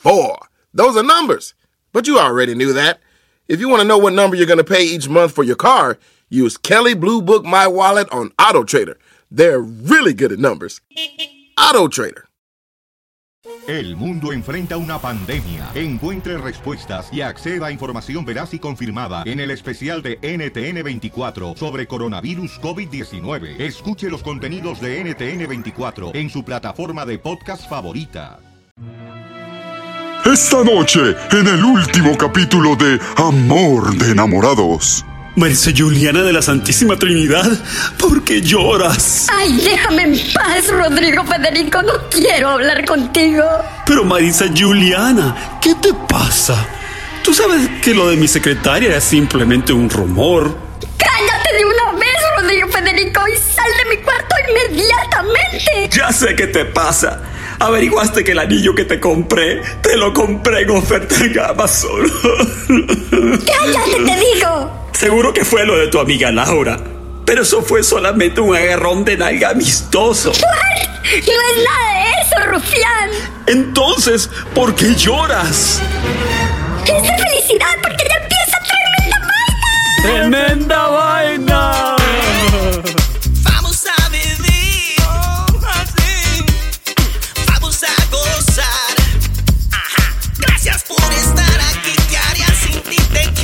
four. Those are numbers. But you already knew that. If you want to know what number you're going to pay each month for your car, use Kelly Blue Book My Wallet on Auto Trader. They're really good at numbers. Auto Trader. El mundo enfrenta una pandemia. Encuentre respuestas y acceda a información veraz y confirmada en el especial de NTN24 sobre coronavirus COVID-19. Escuche los contenidos de NTN24 en su plataforma de podcast favorita. Esta noche, en el último capítulo de Amor de Enamorados. Marisa Juliana de la Santísima Trinidad, ¿por qué lloras? Ay, déjame en paz, Rodrigo Federico, no quiero hablar contigo. Pero Marisa Juliana, ¿qué te pasa? Tú sabes que lo de mi secretaria es simplemente un rumor. Cállate de una vez, Rodrigo Federico, y sal de mi cuarto inmediatamente. Ya sé qué te pasa. Averiguaste que el anillo que te compré, te lo compré en oferta en Amazon. Cállate, te digo. Seguro que fue lo de tu amiga Laura. Pero eso fue solamente un agarrón de nalga amistoso. No es nada de eso, rufián. Entonces, ¿por qué lloras? Es de felicidad porque ya empieza tremenda vaina. ¡Tremenda vaina!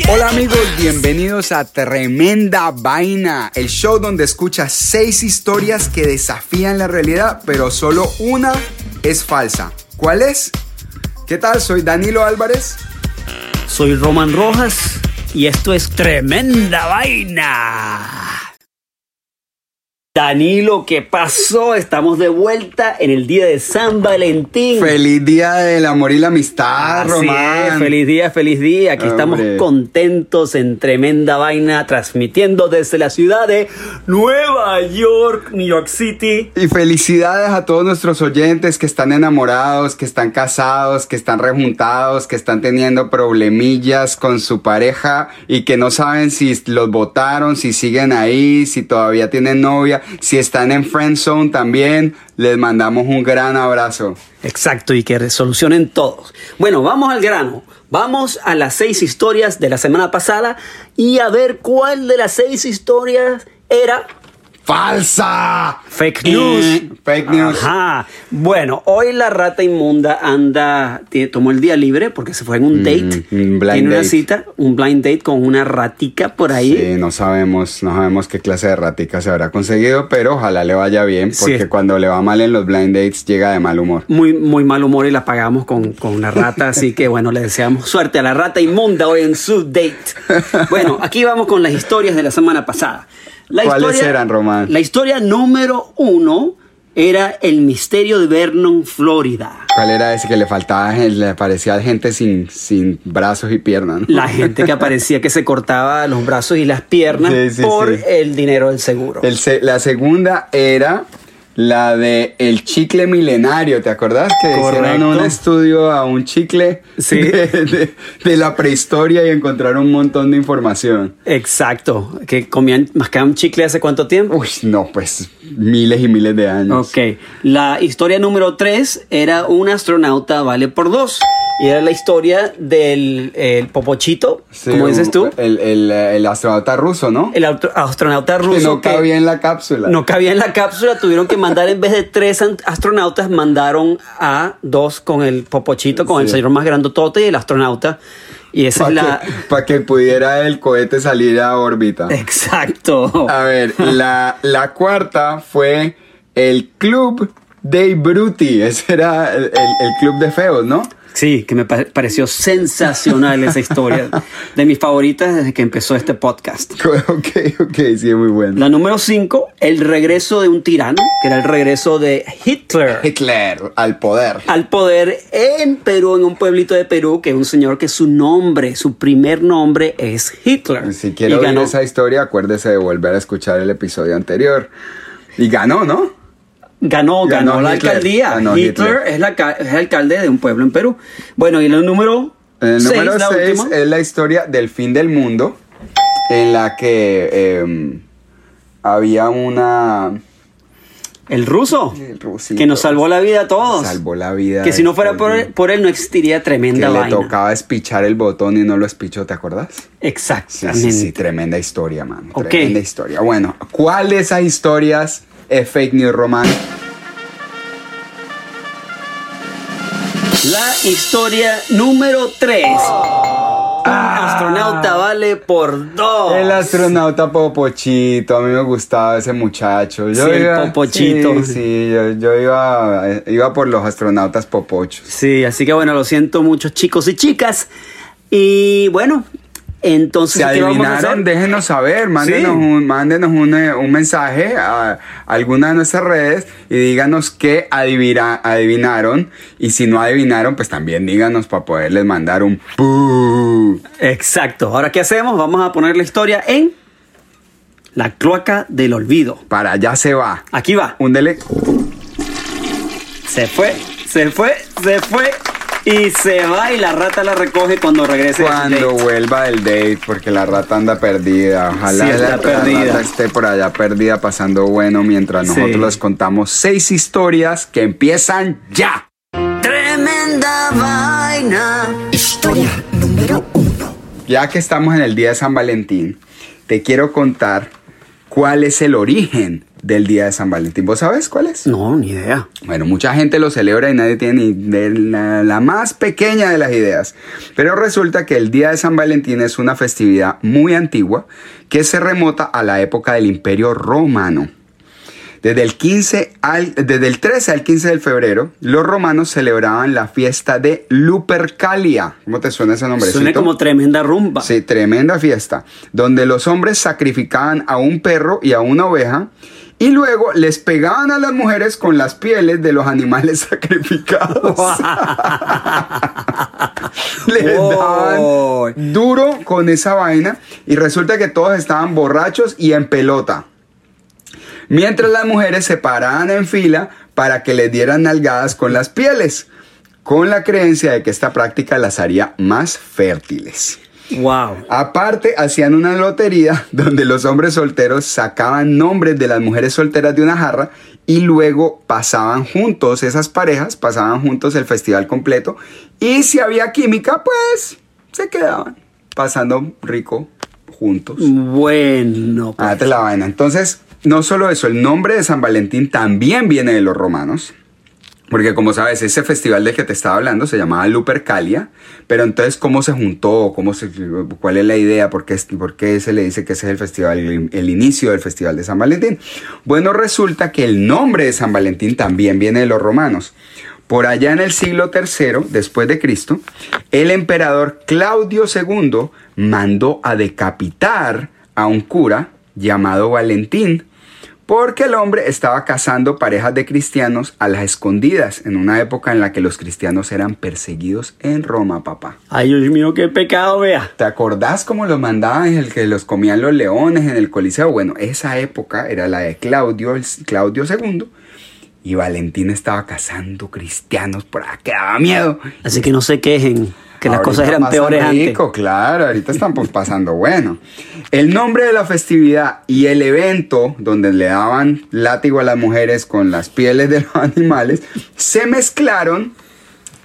Hola amigos, bienvenidos a Tremenda Vaina, el show donde escuchas seis historias que desafían la realidad, pero solo una es falsa. ¿Cuál es? ¿Qué tal? Soy Danilo Álvarez. Soy Roman Rojas y esto es Tremenda Vaina. Danilo, ¿qué pasó? Estamos de vuelta en el día de San Valentín. Feliz día del amor y la amistad, Así Román. es, feliz día, feliz día. Aquí estamos contentos en Tremenda Vaina, transmitiendo desde la ciudad de Nueva York, New York City. Y felicidades a todos nuestros oyentes que están enamorados, que están casados, que están rejuntados, que están teniendo problemillas con su pareja y que no saben si los votaron, si siguen ahí, si todavía tienen novia, si están en friend zone también. Les mandamos un gran abrazo. Exacto, y que resolucionen todos. Bueno, vamos al grano. Vamos a las seis historias de la semana pasada y a ver cuál de las seis historias era ¡Falsa! fake news. Eh, fake news. Ajá. Bueno, hoy la rata inmunda anda, tiene- tomó el día libre porque se fue en un date. Mm, un blind tiene una date. cita, un blind date con una ratica por ahí. Sí, no sabemos, no sabemos qué clase de ratica se habrá conseguido, pero ojalá le vaya bien, Sí. porque cuando le va mal en los blind dates llega de mal humor. Muy, muy mal humor y la pagamos con, con una rata, así que bueno, le deseamos suerte a la rata inmunda hoy en su date. Bueno, aquí vamos con las historias de la semana pasada. La ¿Cuáles eran, Román? La historia número uno era el misterio de Vernon, Florida. ¿Cuál era ese que le faltaba, le parecía gente sin, sin brazos y piernas? ¿no? La gente que aparecía que se cortaba los brazos y las piernas Sí, sí, por sí. el dinero del seguro. El se- la segunda era la de el chicle milenario, ¿te acordás? Que hicieron Correcto. un estudio a un chicle Sí. de, de- de la prehistoria y encontraron un montón de información. Exacto, que comían, mascaban chicle hace cuánto tiempo. Uy, no, pues miles y miles de años. Ok, la historia número 3 era un astronauta vale por dos. Y era la historia del el popochito, Sí, como dices tú. El, el, el astronauta ruso, ¿no? El astronauta que ruso no cabía en la cápsula. no cabía en la cápsula, tuvieron que mandar en vez de tres astronautas, mandaron a dos con el popochito, con el señor más grandotote y el astronauta. Y esa Para es la... que, pa' que pudiera el cohete salir a órbita. Exacto. A ver, la, la cuarta fue el Club dei Bruti. Ese era el, el- el club de feos, ¿no? Sí, que me pa- pareció sensacional esa historia. De mis favoritas desde que empezó este podcast. Ok, ok, sí, muy bueno. La número 5, el regreso de un tirano, que era el regreso de Hitler. Hitler al poder. al poder en Perú, en un pueblito de Perú, que es un señor que su nombre, su primer nombre es Hitler. Si quiero Y oír ganó. esa historia, acuérdese de volver a escuchar el episodio anterior. Y ganó, ¿no? Ganó, ganó, Ganó la Hitler, alcaldía. ganó Hitler, Hitler. Es, la, es alcalde de un pueblo en Perú. Bueno, y el número El 6, número la 6 última. es la historia del fin del mundo, en la que eh, había una... El ruso, El rusito. que nos salvó la vida a todos. Salvó la vida. Que si no fuera por él, por él no existiría Que tremenda le vaina. tocaba espichar el botón y no lo espichó, ¿te acuerdas? Sí, Exactamente. sí, sí, tremenda historia, man. Ok. Tremenda historia. Bueno, ¿cuál de esas historias es fake news, Román? La historia número 3. Un astronauta vale por dos. El astronauta Popochito, a mí me gustaba ese muchacho. Sí, el Popochito. Sí, sí, yo, yo iba, iba por los astronautas Popochos. Sí, así que bueno, lo siento mucho chicos y chicas. Y bueno, entonces, Si ¿qué vamos a adivinaron, hacer? déjenos saber, mándenos, Sí. un, mándenos un, eh, un mensaje a alguna de nuestras redes y díganos qué adivira- adivinaron. Y si no adivinaron, pues también díganos para poderles mandar un pu. Exacto. Ahora, ¿qué hacemos? Vamos a poner la historia en la cloaca del olvido. Para allá se va. Aquí va. Húndele. Se fue, se fue, se fue y se va y la rata la recoge cuando regrese. Cuando date. vuelva del date, porque la rata anda perdida. Ojalá Sí, está la, la perdida. rata esté por allá perdida pasando bueno mientras Sí. nosotros les contamos seis historias que empiezan ya. Tremenda vaina. Historia número uno. Ya que estamos en el día de San Valentín, te quiero contar cuál es el origen del día de San Valentín. ¿Vos sabes cuál es? No, ni idea. Bueno, mucha gente lo celebra y nadie tiene ni de la, la más pequeña de las ideas. Pero resulta que el Día de San Valentín es una festividad muy antigua que se remota a la época del Imperio Romano. Desde el, 15 al, desde el 13 al 15 de febrero, los romanos celebraban la fiesta de Lupercalia. ¿Cómo te suena ese nombrecito? Suena como tremenda rumba. Sí, tremenda fiesta, donde los hombres sacrificaban a un perro y a una oveja y luego les pegaban a las mujeres con las pieles de los animales sacrificados. Les Oh. daban duro con esa vaina y resulta que todos estaban borrachos y en pelota. Mientras las mujeres se paraban en fila para que les dieran nalgadas con las pieles, con la creencia de que esta práctica las haría más fértiles. Wow. Aparte, hacían una lotería donde los hombres solteros sacaban nombres de las mujeres solteras de una jarra y luego pasaban juntos, esas parejas pasaban juntos el festival completo y si había química, pues se quedaban pasando rico juntos. Bueno. pues. Hágate la vaina. Entonces, no solo eso, el nombre de San Valentín también viene de los romanos. Porque como sabes, ese festival del que te estaba hablando se llamaba Lupercalia. Pero entonces, ¿cómo se juntó? ¿Cómo se, ¿Cuál es la idea? ¿Por qué, por qué se le dice que ese es el festival, el inicio del festival de San Valentín? Bueno, resulta que el nombre de San Valentín también viene de los romanos. Por allá en el siglo III después de Cristo, el emperador Claudio II mandó a decapitar a un cura llamado Valentín porque el hombre estaba cazando parejas de cristianos a las escondidas en una época en la que los cristianos eran perseguidos en Roma, papá. Ay, Dios mío, qué pecado, vea. ¿Te acordás cómo los mandaban en el que los comían los leones en el Coliseo? Bueno, esa época era la de Claudio, Claudio II, y Valentín estaba cazando cristianos por acá, que daba miedo. Así que no se quejen, que las Ahorita cosas eran peores antes. Claro, ahorita están pues, pasando bueno. El nombre de la festividad y el evento donde le daban látigo a las mujeres con las pieles de los animales se mezclaron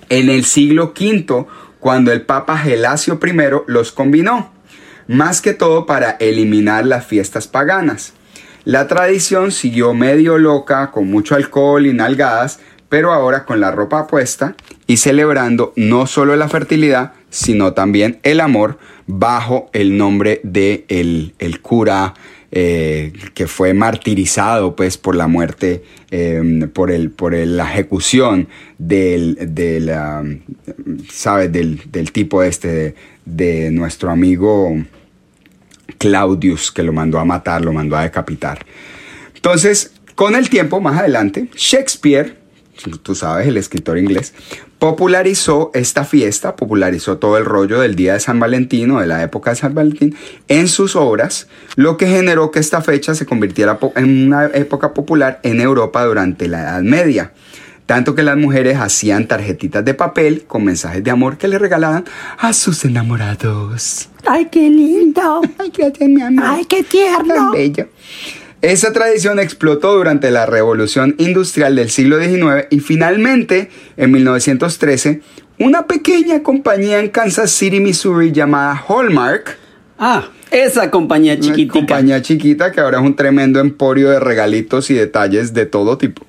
en el siglo V cuando el Papa Gelasio I los combinó, más que todo para eliminar las fiestas paganas. La tradición siguió medio loca, con mucho alcohol y nalgadas, pero ahora con la ropa puesta y celebrando no solo la fertilidad, sino también el amor bajo el nombre de el, el cura eh, que fue martirizado pues por la muerte, eh, por, el, por el- la ejecución del, del, ¿sabes? Del, del tipo este, de, de nuestro amigo Claudius, que lo mandó a matar, lo mandó a decapitar. Entonces, con el tiempo, más adelante, Shakespeare, tú sabes, el escritor inglés, popularizó esta fiesta, popularizó todo el rollo del Día de San Valentín o de la época de San Valentín en sus obras, lo que generó que esta fecha se convirtiera en una época popular en Europa durante la Edad Media. Tanto que las mujeres hacían tarjetitas de papel con mensajes de amor que le regalaban a sus enamorados. Ay, qué lindo. Ay, gracias, mi amor. Ay, qué tierno. Tan bello. Esa tradición explotó durante la revolución industrial del siglo XIX y finalmente, en 1913, una pequeña compañía en Kansas City, Missouri llamada Hallmark, Ah, esa compañía una chiquitica. compañía chiquita que ahora es un tremendo emporio de regalitos y detalles de todo tipo,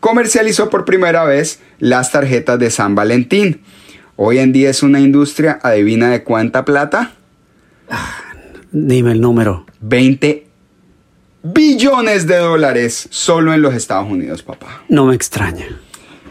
comercializó por primera vez las tarjetas de San Valentín. Hoy en día es una industria, adivina de cuánta plata, Dime el número. 20 billones de dólares solo en los Estados Unidos, papá. No me extraña.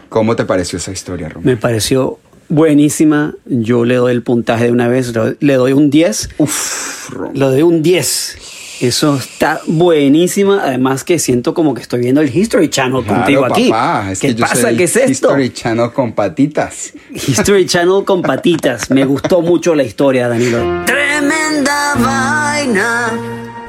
¿Cómo te pareció esa historia, Romeo? Me pareció buenísima. Yo le doy el puntaje de una vez. Le- doy un 10. Uf, Romeo. Le doy un 10. Eso está buenísima. Además que siento como que estoy viendo el History Channel Claro, contigo aquí. papá, es ¿Qué que yo pasa? soy ¿Qué es esto? History Channel con patitas. History Channel con patitas. Me gustó mucho la historia, Danilo. Tremenda vaina.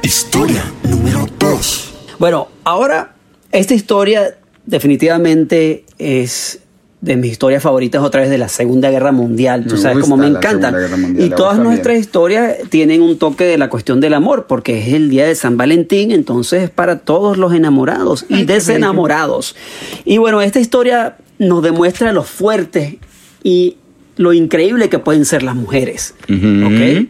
Historia número 2. Bueno, ahora esta historia definitivamente es de mis historias favoritas otra vez de la Segunda Guerra Mundial. Tú Me sabes cómo me encantan. Y todas nuestras historias tienen un toque de la cuestión del amor, porque es el día de San Valentín, entonces es para todos los enamorados y desenamorados. Y bueno, esta historia nos demuestra lo fuerte y lo increíble que pueden ser las mujeres. ¿ok?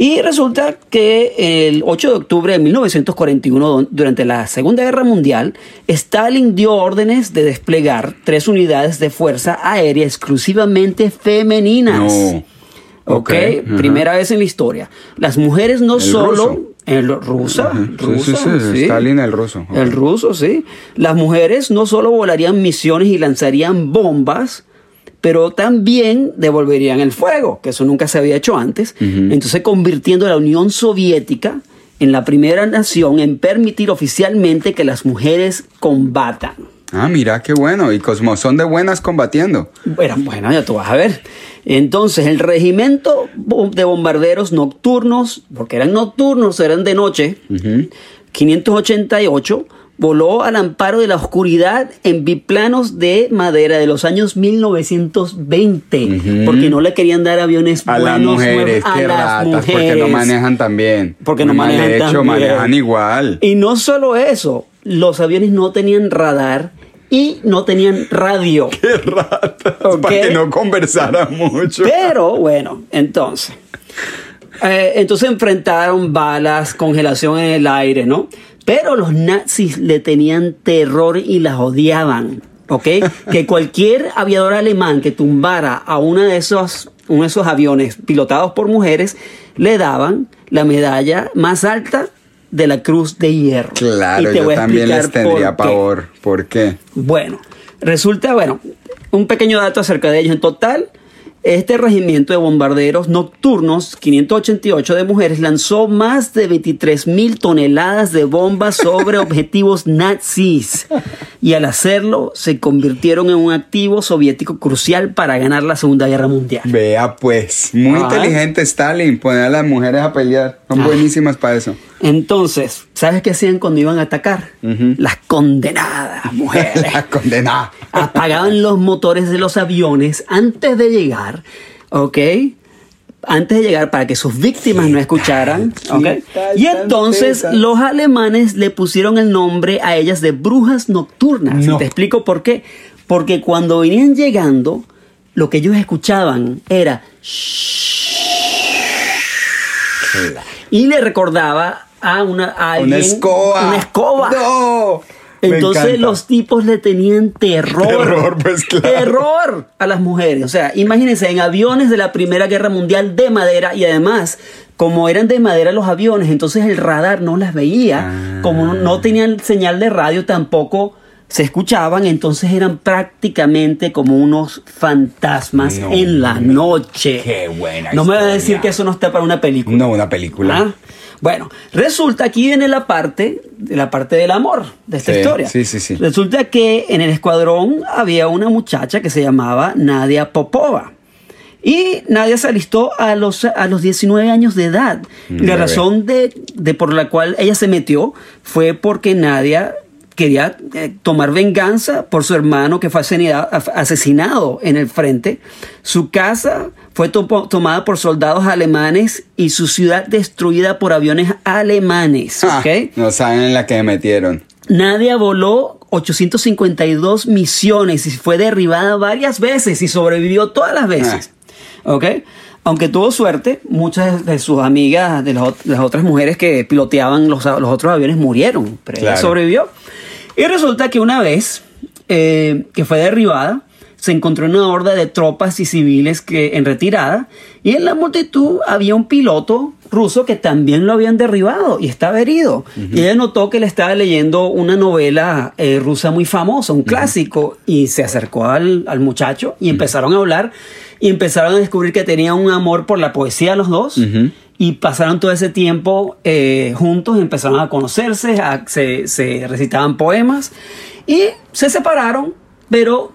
Y resulta que el 8 de octubre de 1941, don- durante la Segunda Guerra Mundial, Stalin dio órdenes de desplegar tres unidades de fuerza aérea exclusivamente femeninas. No. Ok, Ok, ajá. primera vez en la historia. Las mujeres no El solo... ruso. El rusa. Sí, rusa, sí, sí, sí. Stalin el ruso. El ruso, sí. Las mujeres no solo volarían misiones y lanzarían bombas, pero también devolverían el fuego, que eso nunca se había hecho antes. Entonces convirtiendo a la Unión Soviética en la primera nación en permitir oficialmente que las mujeres combatan. Ah, mira qué bueno. Y Cosmo son de buenas combatiendo. Bueno, bueno, ya tú vas a ver. Entonces, el regimiento de bombarderos nocturnos, porque eran nocturnos, eran de noche, 588, voló al amparo de la oscuridad en biplanos de madera de los años 1920, porque no le querían dar aviones A las buenos mujeres, nuevos a qué las ratas, porque no mujeres. manejan tan bien. Porque no mal manejan hecho, tan bien. manejan igual. Y no solo eso, los aviones no tenían radar y no tenían radio. Qué ratas, para que no conversaran mucho. Pero bueno, entonces. eh, entonces enfrentaron balas, congelación en el aire, ¿no? Pero los nazis le tenían terror y las odiaban, ¿ok? que cualquier aviador alemán que tumbara a uno de esos, uno de esos aviones pilotados por mujeres, le daban la medalla más alta de la Cruz de Hierro. Claro, Y te yo voy a también les por tendría pavor. ¿Por qué? Bueno, resulta, bueno, un pequeño dato acerca de ellos. En total, este regimiento de bombarderos nocturnos, 588 de mujeres, lanzó más de 23 mil toneladas de bombas sobre objetivos nazis. Y al hacerlo, se convirtieron en un activo soviético crucial para ganar la Segunda Guerra Mundial. Vea pues, muy Ajá. inteligente Stalin, poner a las mujeres a pelear. Son Ah. buenísimas para eso. Entonces, ¿sabes qué hacían cuando iban a atacar? Las condenadas mujeres. Condenada. apagaban los motores de los aviones antes de llegar, ¿ok? Antes de llegar para que sus víctimas no escucharan, ¿ok? Y entonces los alemanes le pusieron el nombre a ellas de brujas nocturnas. No. Te explico por qué. Porque cuando venían llegando, lo que ellos escuchaban era y le recordaba a una a Una alguien- escoba. una escoba No. Entonces los tipos le tenían terror. Terror, pues, claro. Terror a las mujeres. O sea, imagínense, en aviones de la Primera Guerra Mundial de madera y además, como eran de madera los aviones, entonces el radar no las veía. Ah. Como no- no tenían señal de radio, tampoco se escuchaban, entonces eran prácticamente como unos fantasmas No, en la noche. qué buena No me va a decir que eso no está para una película. No, una película. ¿Ah? Bueno, resulta aquí viene la parte, la parte del amor de esta Sí, historia. sí, sí, sí. Resulta que en el escuadrón había una muchacha que se llamaba Nadia Popova. Y Nadia se alistó a los, a los 19 años de edad. Mm, la razón de, de por la cual ella se metió fue porque Nadia quería eh, tomar venganza por su hermano que fue asesinado, en el frente. Su casa fue to- tomada por soldados alemanes y su ciudad destruida por aviones alemanes. Ah, ¿ok? No saben en la que me metieron. Nadia voló 852 misiones y fue derribada varias veces y sobrevivió todas las veces. ¿Ok? Aunque tuvo suerte, muchas de sus amigas, de las, ot- las otras mujeres que piloteaban los, los otros aviones murieron, pero ella sobrevivió. Y resulta que una vez eh, que fue derribada, se encontró una horda de tropas y civiles que, en retirada y en la multitud había un piloto ruso que también lo habían derribado y estaba herido. Y ella notó que le estaba leyendo una novela eh, rusa muy famosa, un clásico, y se acercó al, al muchacho y empezaron a hablar y empezaron a descubrir que tenían un amor por la poesía los dos. Y pasaron todo ese tiempo eh, juntos, empezaron a conocerse, a- se, se recitaban poemas y se separaron, pero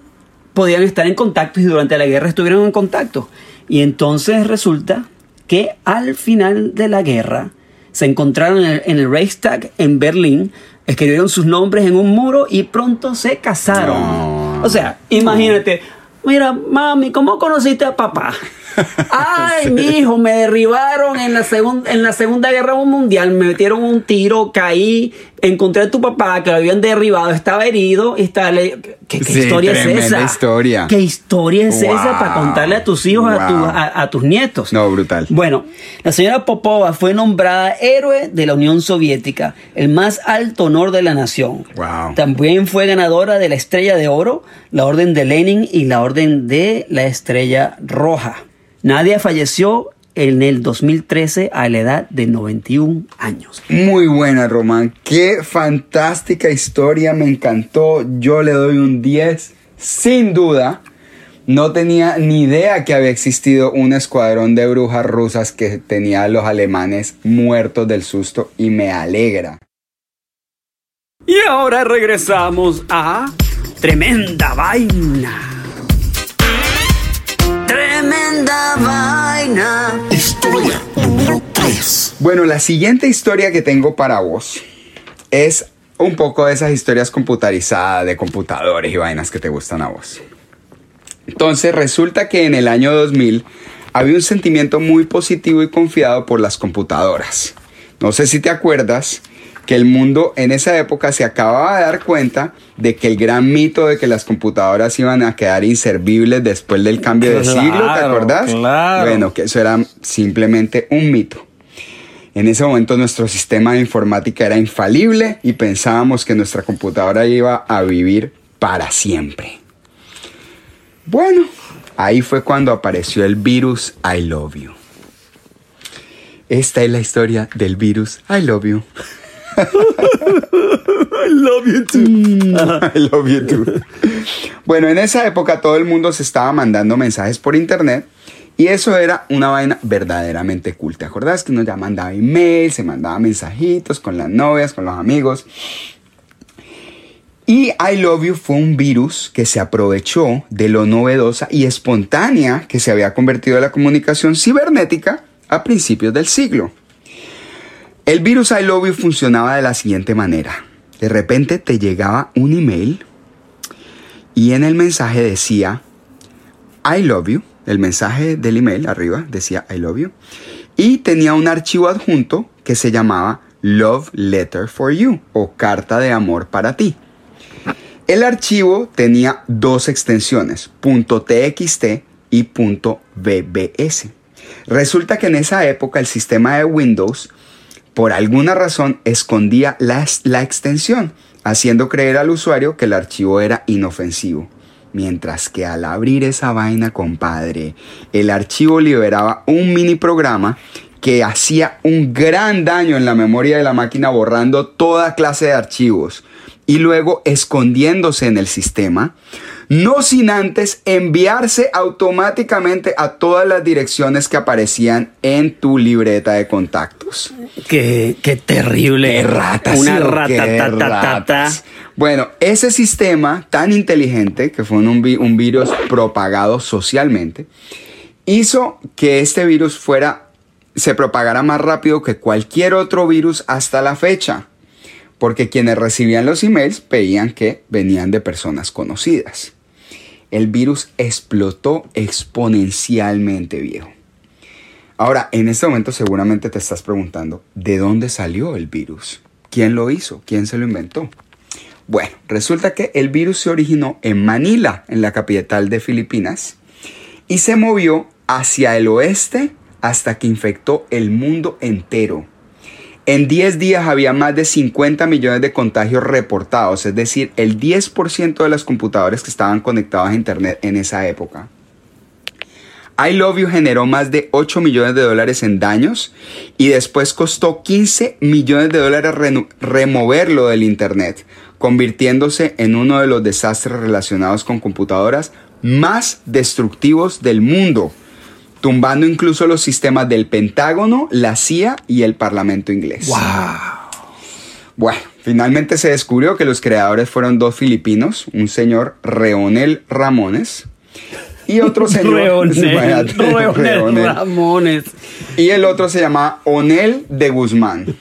podían estar en contacto y durante la guerra estuvieron en contacto. Y entonces resulta que al final de la guerra se encontraron en el, en el Reichstag en Berlín, escribieron sus nombres en un muro y pronto se casaron. O sea, imagínate, mira, mami, ¿cómo conociste a papá? Ay, mi hijo, me derribaron en la, segun- en la Segunda Guerra Mundial, me metieron un tiro, caí, encontré a tu papá que lo habían derribado, estaba herido, y estaba le- ¿Qué, qué Sí, historia es esa? historia. ¿Qué historia es Wow, esa para contarle a tus hijos, a, tu- a tus nietos? No, brutal. Bueno, la señora Popova fue nombrada héroe de la Unión Soviética, el más alto honor de la nación. Wow. También fue ganadora de la Estrella de Oro, la Orden de Lenin y la Orden de la Estrella Roja. Nadia falleció en el 2013 a la edad de 91 años. Muy buena, Román. Qué fantástica historia. Me encantó. Yo le doy un 10. Sin duda. No tenía ni idea que había existido un escuadrón de brujas rusas que tenía a los alemanes muertos del susto y me alegra. Y ahora regresamos a Tremenda Vaina. Tremenda Vaina. Historia número 3. Bueno, la siguiente historia que tengo para vos es un poco de esas historias computarizadas de computadores y vainas que te gustan a vos. Entonces resulta que en el año 2000 había un sentimiento muy positivo y confiado por las computadoras. No sé si te acuerdas que el mundo en esa época se acababa de dar cuenta de que el gran mito de que las computadoras iban a quedar inservibles después del cambio de Claro, siglo, ¿te acordás? claro. Bueno, que eso era simplemente un mito. En ese momento nuestro sistema de informática era infalible y pensábamos que nuestra computadora iba a vivir para siempre. Bueno, ahí fue cuando apareció el virus I Love You. Esta es la historia del virus I Love You. I love you too. I love you too. Bueno, en esa época todo el mundo se estaba mandando mensajes por internet y eso era una vaina verdaderamente cool. ¿Te acordás que uno ya mandaba email, se mandaba mensajitos con las novias, con los amigos? Y I Love You fue un virus que se aprovechó de lo novedosa y espontánea que se había convertido la comunicación cibernética a principios del siglo. El virus I Love You funcionaba de la siguiente manera. De repente te llegaba un email y en el mensaje decía I love you. El mensaje del email arriba decía I love you. Y tenía un archivo adjunto que se llamaba Love Letter for You o Carta de Amor para ti. El archivo tenía dos extensiones, .txt y .bbs. Resulta que en esa época el sistema de Windows por alguna razón escondía la, extensión. haciendo creer al usuario que el archivo era inofensivo. Mientras que al abrir esa vaina, compadre, el archivo liberaba un mini programa que hacía un gran daño en la memoria de la máquina borrando toda clase de archivos y luego escondiéndose en el sistema, no sin antes enviarse automáticamente a todas las direcciones que aparecían en tu libreta de contactos. Qué, qué terrible. Qué ratas, Una ¿sí o rata, qué ta, ta, ta, ta. ratas? Bueno, ese sistema tan inteligente, que fue un, vi- un virus propagado socialmente, hizo que este virus fuera, se propagara más rápido que cualquier otro virus hasta la fecha. Porque quienes recibían los emails veían que venían de personas conocidas. El virus explotó exponencialmente, viejo. Ahora, en este momento seguramente te estás preguntando, ¿de dónde salió el virus? ¿Quién lo hizo? ¿Quién se lo inventó? Bueno, resulta que el virus se originó en Manila, en la capital de Filipinas, y se movió hacia el oeste hasta que infectó el mundo entero. En 10 días había más de 50 millones de contagios reportados, es decir, el 10% de los computadores que estaban conectados a Internet en esa época. I Love You generó más de 8 millones de dólares en daños y después costó 15 millones de dólares removerlo del Internet, convirtiéndose en uno de los desastres relacionados con computadoras más destructivos del mundo, tumbando incluso los sistemas del Pentágono, la CIA y el Parlamento inglés. Bueno, finalmente se descubrió que los creadores fueron dos filipinos, un señor Reonel Ramones y otro señor Reonel, Imagínate, Reonel Reonel. Ramones. Y el otro se llamaba Onel de Guzmán.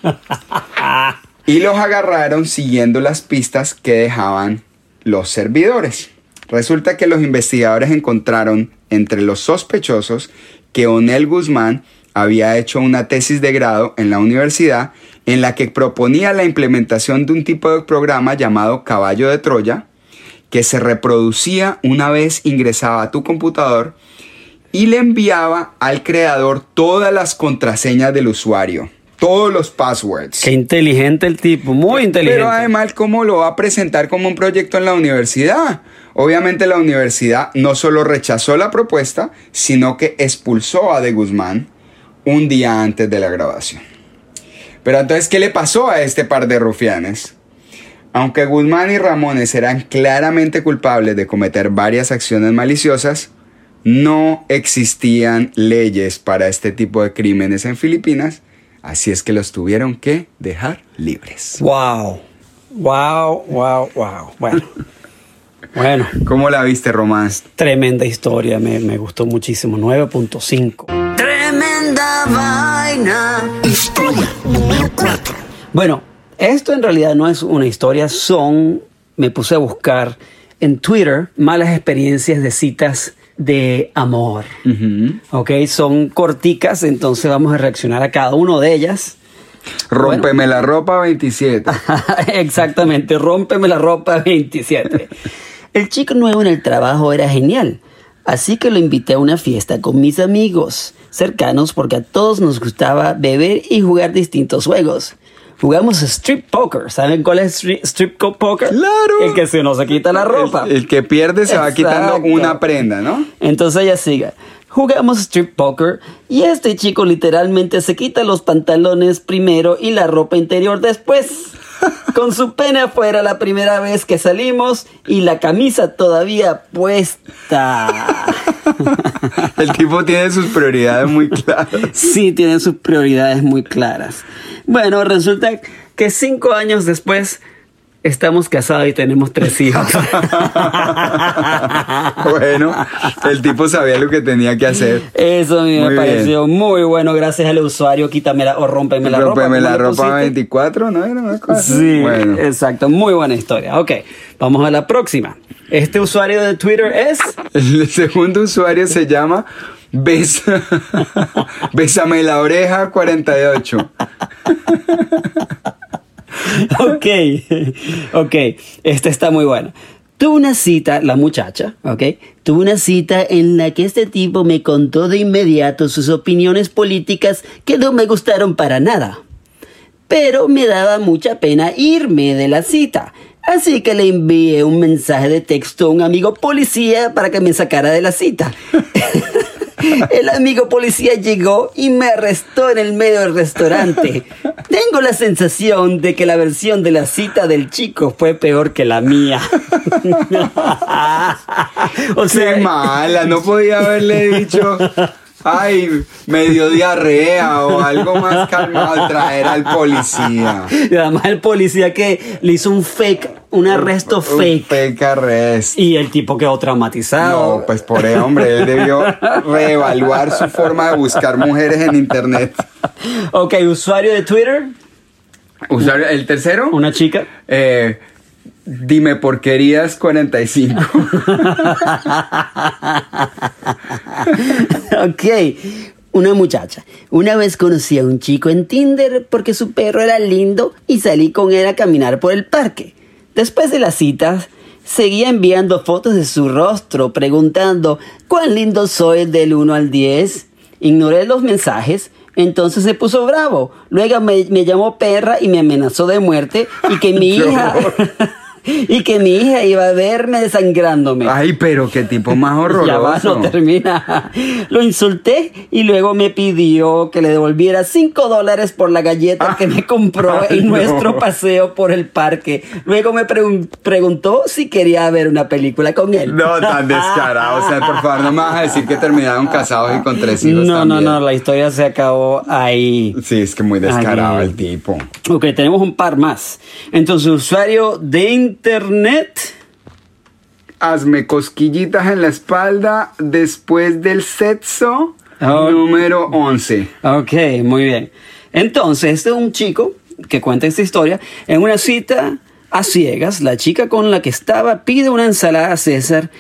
Y los agarraron siguiendo las pistas que dejaban los servidores. Resulta que los investigadores encontraron entre los sospechosos que Onel Guzmán había hecho una tesis de grado en la universidad en la que proponía la implementación de un tipo de programa llamado caballo de Troya que se reproducía una vez ingresaba a tu computador y le enviaba al creador todas las contraseñas del usuario, todos los passwords. Qué inteligente el tipo, muy inteligente. Pero además, ¿cómo lo va a presentar como un proyecto en la universidad? Obviamente la universidad no solo rechazó la propuesta, sino que expulsó a De Guzmán un día antes de la grabación. Pero entonces, ¿qué le pasó a este par de rufianes? Aunque Guzmán y Ramones eran claramente culpables de cometer varias acciones maliciosas, no existían leyes para este tipo de crímenes en Filipinas, así es que los tuvieron que dejar libres. Wow. Wow, wow, wow. Bueno. Bueno, ¿Cómo la viste, Román? tremenda historia, me, me gustó muchísimo. 9.5. Tremenda vaina. Historia número 4. Bueno, esto en realidad no es una historia, son, me puse a buscar en Twitter malas experiencias de citas de amor. Ok, son corticas, entonces vamos a reaccionar a cada una de ellas. Rómpeme la ropa 27. Exactamente, rómpeme la ropa 27. El chico nuevo en el trabajo era genial, así que lo invité a una fiesta con mis amigos cercanos porque a todos nos gustaba beber y jugar distintos juegos. Jugamos strip poker, ¿saben cuál es stri- strip co- poker? Claro. El que se nos quita la ropa. El, el que pierde se va quitando Exacto. una prenda, ¿no? Entonces ella sigue. Jugamos strip poker y este chico literalmente se quita los pantalones primero y la ropa interior después. Con su pene afuera la primera vez que salimos y la camisa todavía puesta. El tipo tiene sus prioridades muy claras. Sí, tienen sus prioridades muy claras. Bueno, resulta que cinco años después estamos casados y tenemos tres hijos. Bueno, el tipo sabía lo que tenía que hacer. Eso a mí me Muy pareció muy bueno. Gracias al usuario. Quítamela o rómpeme la ropa. Rómpeme ¿cómo la ropa pusiste? 24, ¿no? Era una cosa así. Sí, Bueno. exacto. Muy buena historia. Ok, vamos a la próxima. Este usuario de Twitter es. El segundo usuario se llama Besa... Bésame la oreja 48. Ok, ok. Este está muy bueno. Tuve una cita, la muchacha, ok. Tuve una cita en la que este tipo me contó de inmediato sus opiniones políticas que no me gustaron para nada. Pero me daba mucha pena irme de la cita. Así que le envié un mensaje de texto a un amigo policía para que me sacara de la cita. El amigo policía llegó y me arrestó en el medio del restaurante. Tengo la sensación de que la versión de la cita del chico fue peor que la mía. o Qué mala, no podía haberle dicho. Ay, me dio diarrea o algo más calmado, traer al policía. Y además el policía que le hizo un fake, un arresto Un fake. fake arrest. Y el tipo quedó traumatizado. No, pues por eso, hombre, él debió reevaluar su forma de buscar mujeres en internet. Ok, usuario de Twitter, Usuario, el tercero, una chica. eh, dime porquerías 45. ok, una muchacha. Una vez conocí a un chico en Tinder porque su perro era lindo y salí con él a caminar por el parque. Después de las citas, seguía enviando fotos de su rostro preguntando cuán lindo soy del 1 al 10. Ignoré los mensajes. Entonces se puso bravo. Luego me, me llamó perra y me amenazó de muerte y que mi hija... y que mi hija iba a verme desangrándome. Ay, pero qué tipo más Ya va, horroroso. no termina. Lo insulté y luego me pidió que le devolviera 5 dólares por la galleta que me compró Ay, en no. nuestro paseo por el parque. Luego me pregun- preguntó si quería ver una película con él. No, tan descarado. O sea, por favor, no me vas a decir que terminaron casados y con tres hijos. No, no, no, la historia se acabó ahí. Sí, es que muy descarado Ay. el tipo. Ok, tenemos un par más. Entonces, usuario de internet. Hazme cosquillitas en la espalda después del sexo Oh. número 11. Ok, muy bien. Entonces, este es un chico que cuenta esta historia. En una cita a ciegas, la chica con la que estaba pide una ensalada a César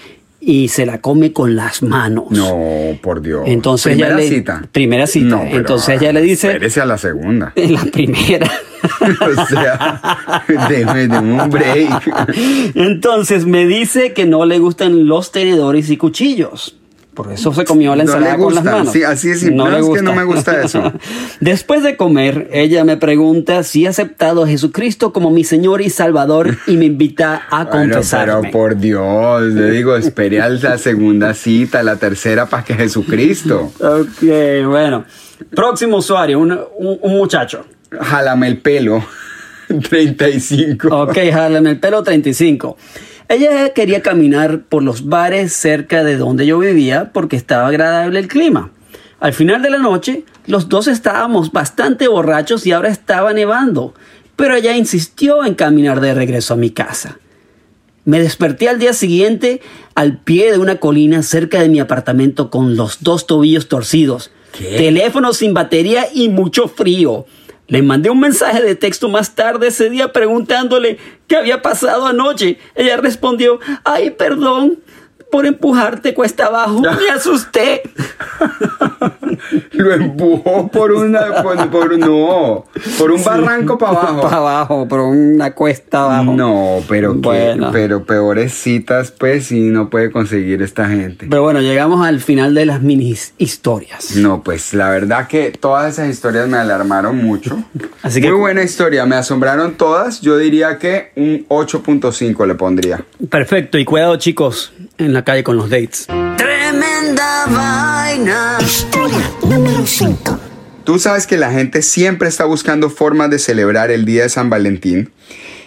y se la come con las manos. No, por Dios. Entonces primera le- cita. primera cita. No, pero, Entonces ella le dice- Espérese a la segunda. En la primera. o sea, deme, deme un break. Entonces me dice que no le gustan los tenedores y cuchillos. Por eso se comió la No ensalada con las manos. Sí, así simple. No, le es que no me gusta eso. Después de comer, ella me pregunta si he aceptado a Jesucristo como mi Señor y Salvador y me invita a confesarme. pero por Dios, le digo, espere a la segunda cita, la tercera para que Jesucristo. Ok, bueno. Próximo usuario, un, un- un muchacho. Jálame el pelo. 35. Ok, jálame el pelo 35. Ella quería caminar por los bares cerca de donde yo vivía porque estaba agradable el clima. Al final de la noche, los dos estábamos bastante borrachos y ahora estaba nevando, pero ella insistió en caminar de regreso a mi casa. Me desperté al día siguiente al pie de una colina cerca de mi apartamento con los dos tobillos torcidos, teléfono sin batería y mucho frío. Le mandé un mensaje de texto más tarde ese día preguntándole qué había pasado anoche. Ella respondió, ay, perdón por empujarte cuesta abajo. Me asusté. Lo empujó por una. Por, por- no. Por un barranco para abajo. Para abajo, por una cuesta abajo. No, pero que, Bueno. pero peores citas, pues, y no puede conseguir esta gente. Pero bueno, llegamos al final de las mini historias. No, pues la verdad que todas esas historias me alarmaron mucho. Así que- Muy buena historia, me asombraron todas. Yo diría que un 8.5 le pondría. Perfecto, y cuidado chicos en la calle con los dates. Tremenda vaina. Historia número 5. Tú sabes que la gente siempre está buscando formas de celebrar el día de San Valentín.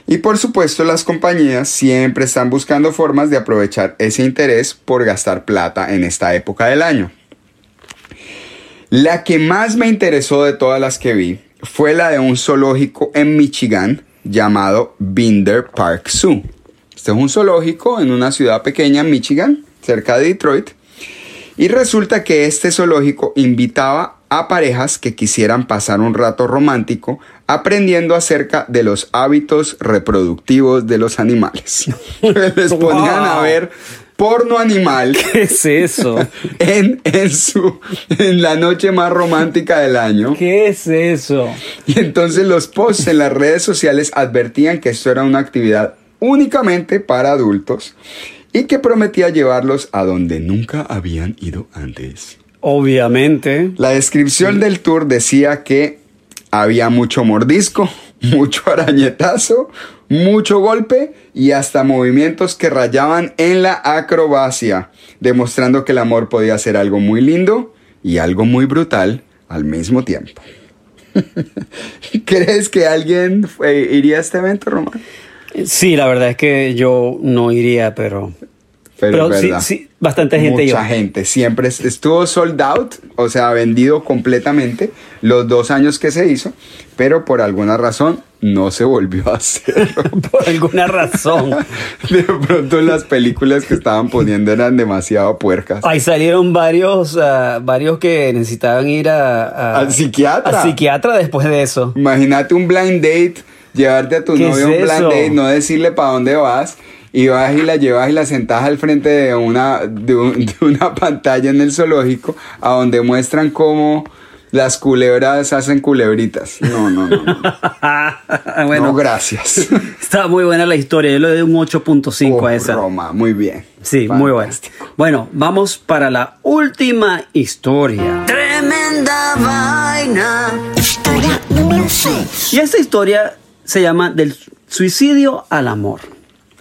Y por supuesto las compañías siempre están buscando formas de aprovechar ese interés por gastar plata en esta época del año. La que más me interesó de todas las que vi fue la de un zoológico en Michigan llamado Binder Park Zoo. Este es un zoológico en una ciudad pequeña en Michigan, cerca de Detroit. Y resulta que este zoológico invitaba a parejas que quisieran pasar un rato romántico aprendiendo acerca de los hábitos reproductivos de los animales. Les ponían a ver porno animal ¿Qué es eso? en, en, su, en la noche más romántica del año. ¿Qué es eso? Y entonces los posts en las redes sociales advertían que esto era una actividad únicamente para adultos y que prometía llevarlos a donde nunca habían ido antes. Obviamente. La descripción del tour decía que había mucho mordisco, mucho arañetazo, mucho golpe y hasta movimientos que rayaban en la acrobacia, demostrando que el amor podía ser algo muy lindo y algo muy brutal al mismo tiempo. ¿Crees que alguien eh, iría a este evento, Román? Sí, la verdad es que yo no iría, pero... Pero, es sí, verdad. sí, bastante gente Mucha iba. gente. Siempre es- estuvo sold out, o sea, vendido completamente los dos años que se hizo, pero por alguna razón no se volvió a hacer. Por alguna razón. De pronto las películas que estaban poniendo eran demasiado puercas. Ahí salieron varios, ah, varios que necesitaban ir a, a- Al psiquiatra. Al psiquiatra después de eso. Imagínate un blind date, llevarte a tu ¿Qué novio es un blind eso? date, no decirle para dónde vas. Y vas y la llevas y la sentas al frente de una, de, un- de una pantalla en el zoológico a donde muestran cómo las culebras hacen culebritas. No, no, no. no. bueno, No, gracias. está muy buena la historia. Yo le doy un 8.5 Oh, a esa. Roma, muy bien. Sí, muy buena. Bueno, vamos para la última historia. Tremenda vaina. Historia número 6. Y esta historia se llama Del suicidio al amor.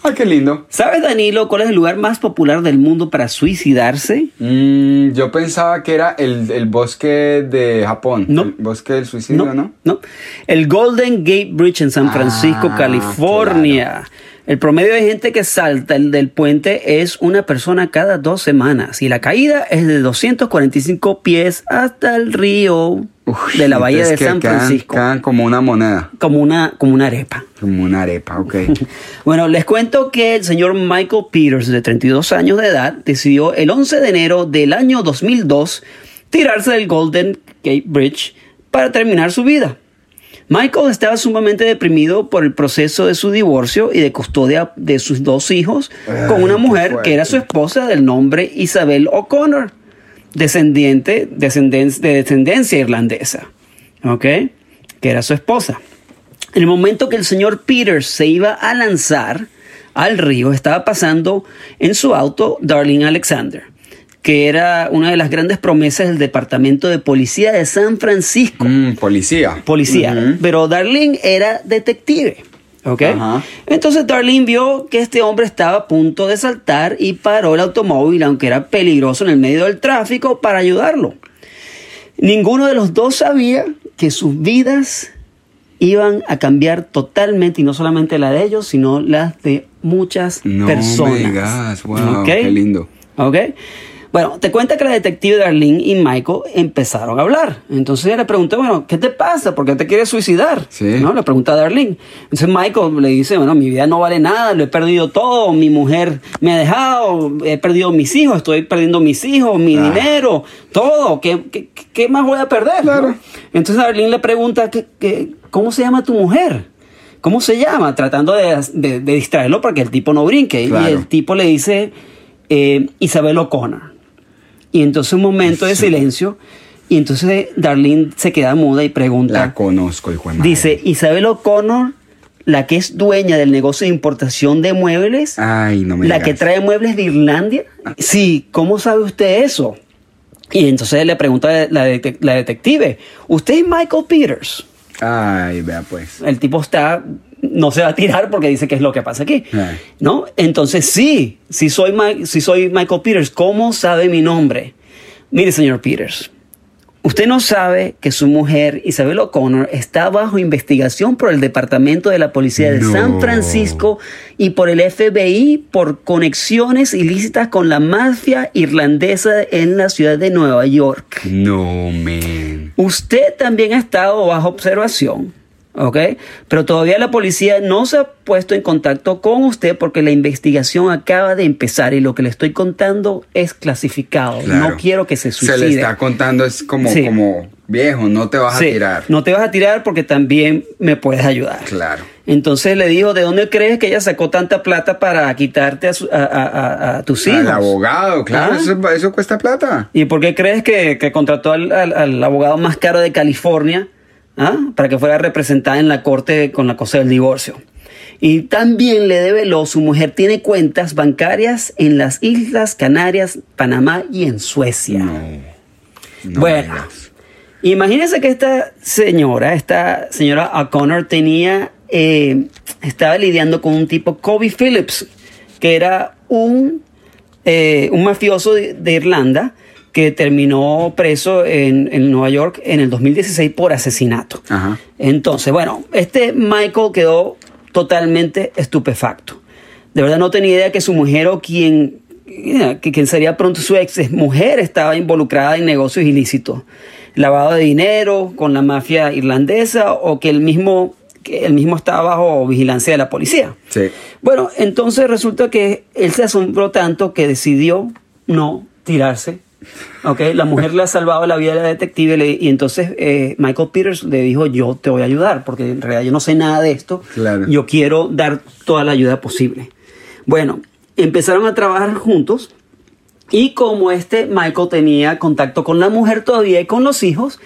Ay, qué lindo. ¿Sabes, Danilo, cuál es el lugar más popular del mundo para suicidarse? Mm, yo pensaba que era el, el bosque de Japón. No. El bosque del suicidio, ¿no? No. El Golden Gate Bridge en San Francisco, Ah, California. El promedio de gente que salta el del puente es una persona cada dos semanas y la caída es de 245 pies hasta el río De la bahía de San quedan- Francisco. Quedan como una moneda, Como una, como una arepa. como una arepa, ok. Bueno, les cuento que el señor Michael Peters, de 32 años de edad, decidió el 11 de enero del año 2002 tirarse del Golden Gate Bridge para terminar su vida. Michael estaba sumamente deprimido por el proceso de su divorcio y de custodia de sus dos hijos con una mujer que era su esposa del nombre Isabel O'Connor, descendiente descenden- de descendencia irlandesa, ¿ok? Que era su esposa. En el momento que el señor Peters se iba a lanzar al río, estaba pasando en su auto Darlene Alexander, que era una de las grandes promesas del Departamento de Policía de San Francisco. Mm, policía. Policía. Pero Darlene era detective. ¿Ok? Ajá. Entonces Darlene vio que este hombre estaba a punto de saltar y paró el automóvil, aunque era peligroso en el medio del tráfico, para ayudarlo. Ninguno de los dos sabía que sus vidas iban a cambiar totalmente, y no solamente la de ellos, sino las de muchas No personas. me digas, wow, qué lindo. ¿Ok? Bueno, te cuenta que la detective Darlene y Michael empezaron a hablar. Entonces ella le preguntó, bueno, ¿qué te pasa? ¿Por qué te quieres suicidar? Sí. ¿No? Le pregunta a Darlene. Entonces Michael le dice, bueno, mi vida no vale nada, lo he perdido todo, mi mujer me ha dejado, he perdido mis hijos, estoy perdiendo mis hijos, mi Ah. dinero, todo. ¿Qué, qué, qué más voy a perder? Claro. no? Entonces Darlene le pregunta, ¿qué, qué, ¿cómo se llama tu mujer? ¿Cómo se llama? Tratando de, de- de distraerlo para que el tipo no brinque. Claro. Y el tipo le dice eh, Isabel O'Connor. Y entonces un momento de silencio. Y entonces Darlene se queda muda y pregunta. La conozco, hijo de madre. Dice, Isabel O'Connor, la que es dueña del negocio de importación de muebles, Ay, no me la digas. que trae muebles de Irlandia. Sí, ¿cómo sabe usted eso? Y entonces le pregunta la, detec- la detective, ¿usted es Michael Peters? Ay, vea pues. El tipo está, no se va a tirar porque dice que es lo que pasa aquí. ¿No? Entonces sí, si soy, si soy Michael Peters, ¿cómo sabe mi nombre? Mire, señor Peters, usted no sabe que su mujer, Isabel O'Connor, está bajo investigación por el Departamento de la Policía de No. San Francisco y por el FBI por conexiones ilícitas con la mafia irlandesa en la ciudad de Nueva York. No, man. Usted también ha estado bajo observación, ¿ok? Pero todavía la policía no se ha puesto en contacto con usted porque la investigación acaba de empezar y lo que le estoy contando es clasificado. Claro. No quiero que se suicide. Se le está contando, es como, Sí. como viejo, no te vas Sí, a tirar. No te vas a tirar porque también me puedes ayudar. Claro. Entonces le dijo, ¿de dónde crees que ella sacó tanta plata para quitarte a, su- a- a- tus hijos? Al abogado, claro, Ah. eso, eso cuesta plata. ¿Y por qué crees que, que contrató al, al- al abogado más caro de California ah? para que fuera representada en la corte con la cosa del divorcio? Y también le develó, su mujer tiene cuentas bancarias en las Islas Canarias, Panamá y en Suecia. No. no Bueno. Imagínense que esta señora, esta señora O'Connor tenía eh, estaba lidiando con un tipo, Kobe Phillips, que era un, eh, un mafioso de, de Irlanda que terminó preso en, en Nueva York en el 2016 por asesinato. Ajá. Entonces, bueno, este Michael quedó totalmente estupefacto. De verdad no tenía idea que su mujer o quien, que quien sería pronto su ex mujer estaba involucrada en negocios ilícitos. Lavado de dinero con la mafia irlandesa o que él mismo, que él mismo estaba bajo vigilancia de la policía. Sí. Bueno, entonces resulta que él se asombró tanto que decidió no tirarse. Ok, la mujer le ha salvado la vida a la detective y entonces eh, Michael Peters le dijo yo te voy a ayudar porque en realidad yo no sé nada de esto. Claro. Yo quiero dar toda la ayuda posible. Bueno, empezaron a trabajar juntos y como este Michael tenía contacto con la mujer todavía y con los hijos,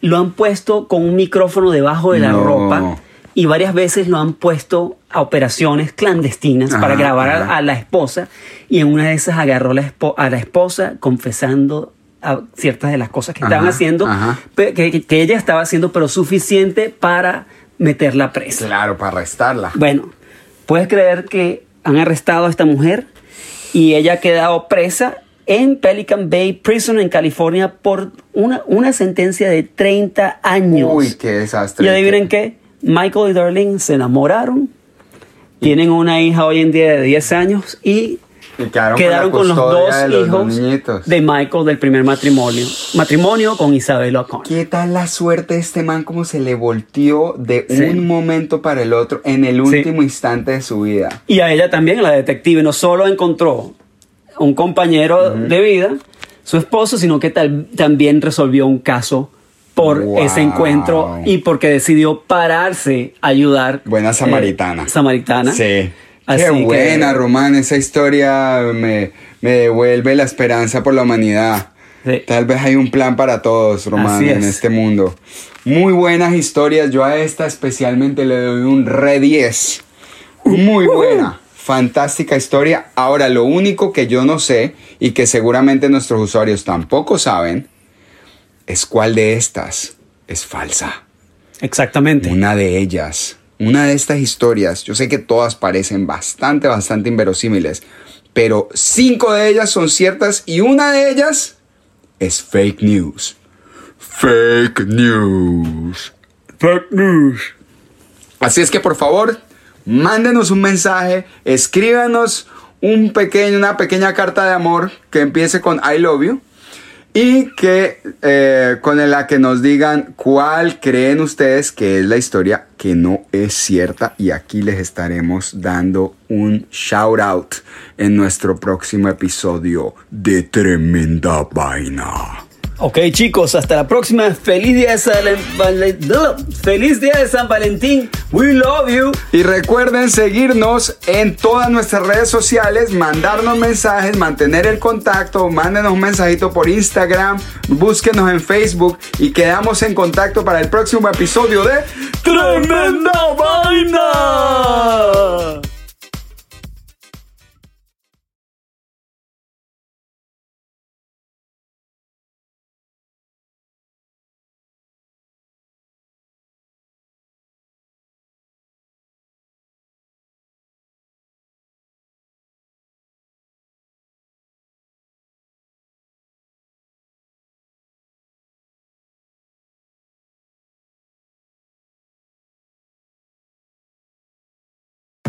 lo han puesto con un micrófono debajo de la No. ropa y varias veces lo han puesto a operaciones clandestinas para grabar a- la esposa y en una de esas agarró la a la esposa confesando a ciertas de las cosas que estaban haciendo, que- que ella estaba haciendo, pero suficiente para meterla presa. Claro, para arrestarla. Bueno, puedes creer que han arrestado a esta mujer y ella ha quedado presa en Pelican Bay Prison en California por una, una sentencia de 30 años. Uy, qué desastre. Y adivinen qué, Michael y Darlene se enamoraron, tienen una hija hoy en día de 10 años y Y quedaron, quedaron con, los dos de los hijos niñitos. de Michael del primer matrimonio. Matrimonio con Isabel O'Connor. ¿Qué tal la suerte de este man como se le volteó de Sí. un momento para el otro en el Sí. último instante de su vida? Y a ella también, la detective, no solo encontró un compañero de vida, su esposo, sino que tal- también resolvió un caso por Wow. ese encuentro y porque decidió pararse a ayudar. Buena eh, samaritana. samaritana. Sí. Así Qué que- buena, Román. Esa historia me, me devuelve la esperanza por la humanidad. Sí. Tal vez hay un plan para todos, Román, Así en es. este mundo. Muy buenas historias. Yo a esta especialmente le doy un re 10. Muy buena. Fantástica historia. Ahora, lo único que yo no sé y que seguramente nuestros usuarios tampoco saben es cuál de estas es falsa. Exactamente. Una de ellas, una de estas historias, yo sé que todas parecen bastante, bastante inverosímiles, pero cinco de ellas son ciertas y una de ellas es fake news. Fake news. Fake news. Así es que por favor, mándenos un mensaje, escríbanos un pequeño, una pequeña carta de amor que empiece con I love you y que eh, con la que nos digan cuál creen ustedes que es la historia que no es cierta y aquí les estaremos dando un shout out en nuestro próximo episodio de Tremenda Vaina. Ok, chicos, hasta la próxima. Feliz día de San Valentín. Feliz día de San Valentín. We love you. Y recuerden seguirnos en todas nuestras redes sociales, mandarnos mensajes, mantener el contacto, mándenos un mensajito por Instagram, búsquenos en Facebook y quedamos en contacto para el próximo episodio de ¡Tremenda vaina!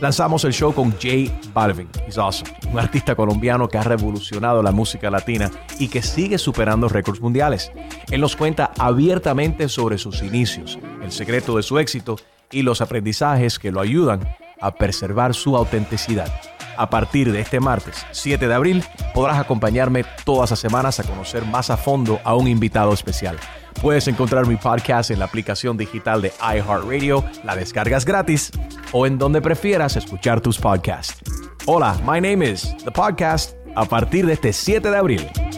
Lanzamos el show con Jay Balvin, he's awesome, un artista colombiano que ha revolucionado la música latina y que sigue superando récords mundiales. Él nos cuenta abiertamente sobre sus inicios, el secreto de su éxito y los aprendizajes que lo ayudan a preservar su autenticidad. A partir de este martes 7 de abril podrás acompañarme todas las semanas a conocer más a fondo a un invitado especial. Puedes encontrar mi podcast en la aplicación digital de iHeartRadio, la descargas gratis o en donde prefieras escuchar tus podcasts. Hola, my name is The Podcast a partir de este 7 de abril.